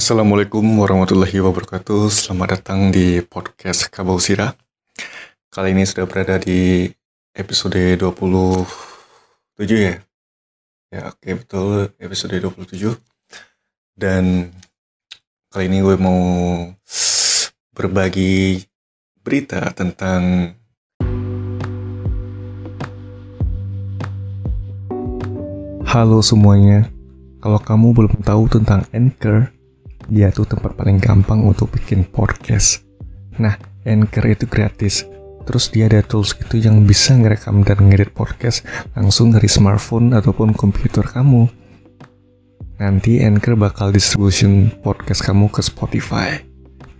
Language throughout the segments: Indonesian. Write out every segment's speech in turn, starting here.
Assalamualaikum warahmatullahi wabarakatuh. Selamat datang di podcast Kabau Sira. Kali ini sudah berada di episode 27 ya. Ya, oke betul episode 27. Dan kali ini gue mau berbagi berita tentang Halo semuanya. Kalau kamu belum tahu tentang Anchor, dia tuh tempat paling gampang untuk bikin podcast. Nah, Anchor itu gratis. Terus dia ada tools gitu yang bisa ngerekam dan ngedit podcast langsung dari smartphone ataupun komputer kamu. Nanti Anchor bakal distribution podcast kamu ke Spotify.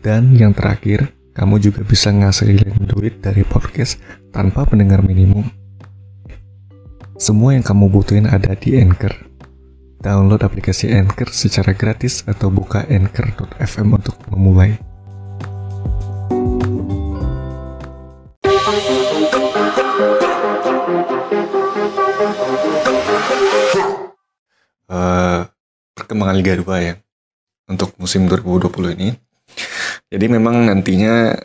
Dan yang terakhir, kamu juga bisa ngasilin duit dari podcast tanpa pendengar minimum. Semua yang kamu butuhin ada di Anchor. Download aplikasi Anchor secara gratis atau buka anchor.fm untuk memulai. Uh, perkembangan Liga 2 ya untuk musim 2020 ini. Jadi memang nantinya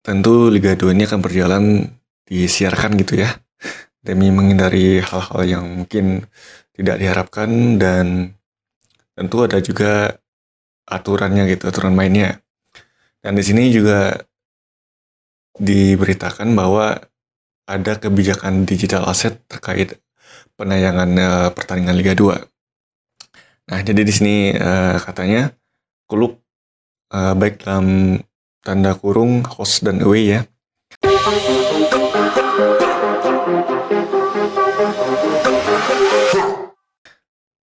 tentu Liga 2 ini akan berjalan disiarkan gitu ya demi menghindari hal-hal yang mungkin tidak diharapkan dan tentu ada juga aturannya gitu aturan mainnya dan di sini juga diberitakan bahwa ada kebijakan digital asset terkait penayangan uh, pertandingan Liga 2. Nah, jadi di sini uh, katanya klub uh, baik dalam tanda kurung host dan away ya.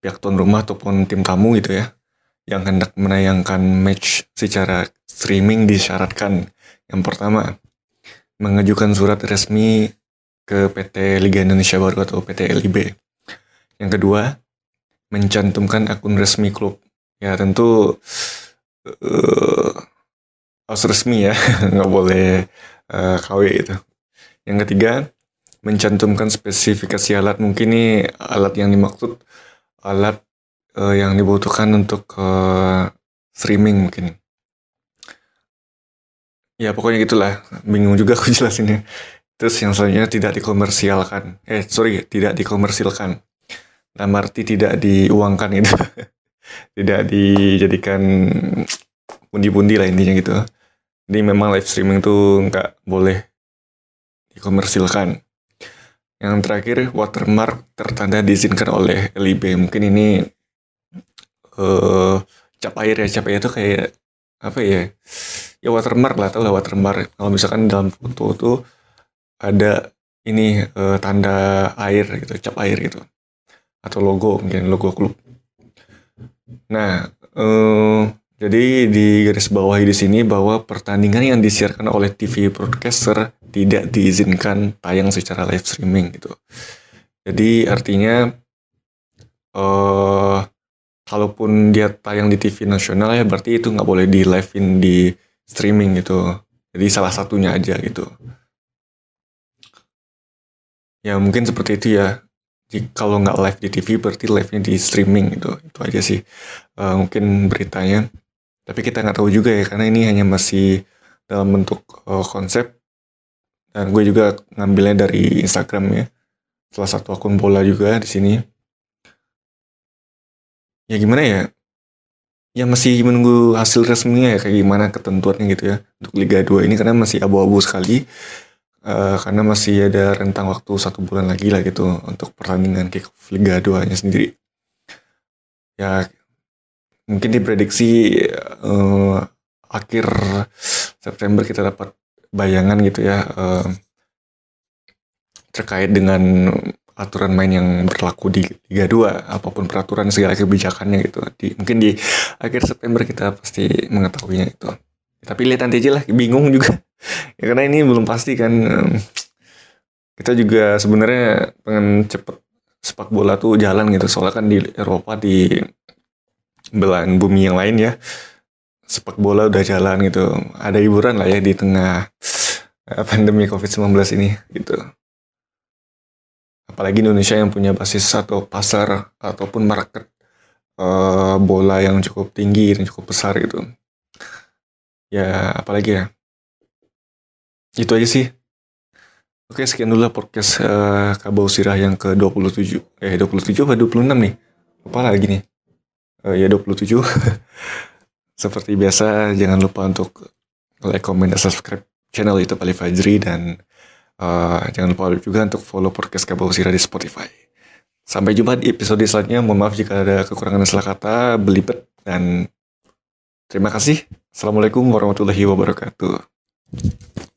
Pihak tuan rumah ataupun tim tamu gitu ya yang hendak menayangkan match secara streaming disyaratkan yang pertama mengajukan surat resmi ke PT Liga Indonesia Baru atau PT LIB. Yang kedua, mencantumkan akun resmi klub. Ya tentu uh, harus resmi ya, nggak boleh uh, KW itu. Yang ketiga, mencantumkan spesifikasi alat. Mungkin ini alat yang dimaksud alat uh, yang dibutuhkan untuk uh, streaming mungkin. Ya pokoknya gitulah, bingung juga aku jelasinnya. Terus yang selanjutnya tidak dikomersialkan. Eh sorry, tidak dikomersilkan. Nah, arti tidak diuangkan itu. tidak dijadikan pundi-pundi lah intinya gitu. Jadi memang live streaming tuh nggak boleh dikomersilkan. Yang terakhir, watermark tertanda diizinkan oleh LIB. Mungkin ini uh, cap air ya, cap air itu kayak apa ya? Ya watermark lah, tau lah watermark. Kalau misalkan dalam foto tuh ada ini uh, tanda air gitu, cap air gitu. Atau logo, mungkin logo klub. Nah, uh, jadi di garis bawah di sini bahwa pertandingan yang disiarkan oleh TV broadcaster tidak diizinkan tayang secara live streaming gitu. Jadi artinya uh, kalaupun dia tayang di TV nasional ya berarti itu nggak boleh di live-in di streaming gitu. Jadi salah satunya aja gitu. Ya mungkin seperti itu ya. Kalau nggak live di TV berarti live-nya di streaming gitu. Itu aja sih uh, mungkin beritanya. Tapi kita nggak tahu juga ya karena ini hanya masih dalam bentuk uh, konsep dan gue juga ngambilnya dari Instagram ya. Salah satu akun bola juga di sini. Ya gimana ya? Ya masih menunggu hasil resminya ya kayak gimana ketentuannya gitu ya untuk Liga 2 ini karena masih abu-abu sekali. Uh, karena masih ada rentang waktu satu bulan lagi lah gitu untuk pertandingan kick Liga 2 nya sendiri. Ya mungkin diprediksi uh, akhir September kita dapat bayangan gitu ya uh, terkait dengan aturan main yang berlaku di Liga 2 apa pun peraturan segala kebijakannya gitu. Di mungkin di akhir September kita pasti mengetahuinya itu. Tapi lihat nanti aja lah bingung juga. Ya karena ini belum pasti kan kita juga sebenarnya pengen cepet sepak bola tuh jalan gitu. Soalnya kan di Eropa di belahan bumi yang lain ya sepak bola udah jalan gitu ada hiburan lah ya di tengah eh, pandemi covid-19 ini gitu apalagi Indonesia yang punya basis atau pasar ataupun market uh, bola yang cukup tinggi dan cukup besar gitu. Ya, apalagi ya? Itu aja sih. Oke, sekian dulu podcast uh, Kabau Sirah yang ke-27. Eh, 27 apa 26 nih? Lupa lagi nih. Uh, ya 27. Seperti biasa, jangan lupa untuk like, comment, dan subscribe channel YouTube Ali Fajri dan uh, jangan lupa juga untuk follow podcast Kabau Sirah di Spotify. Sampai jumpa di episode selanjutnya. Mohon maaf jika ada kekurangan salah kata, belibet, dan terima kasih. Assalamualaikum warahmatullahi wabarakatuh.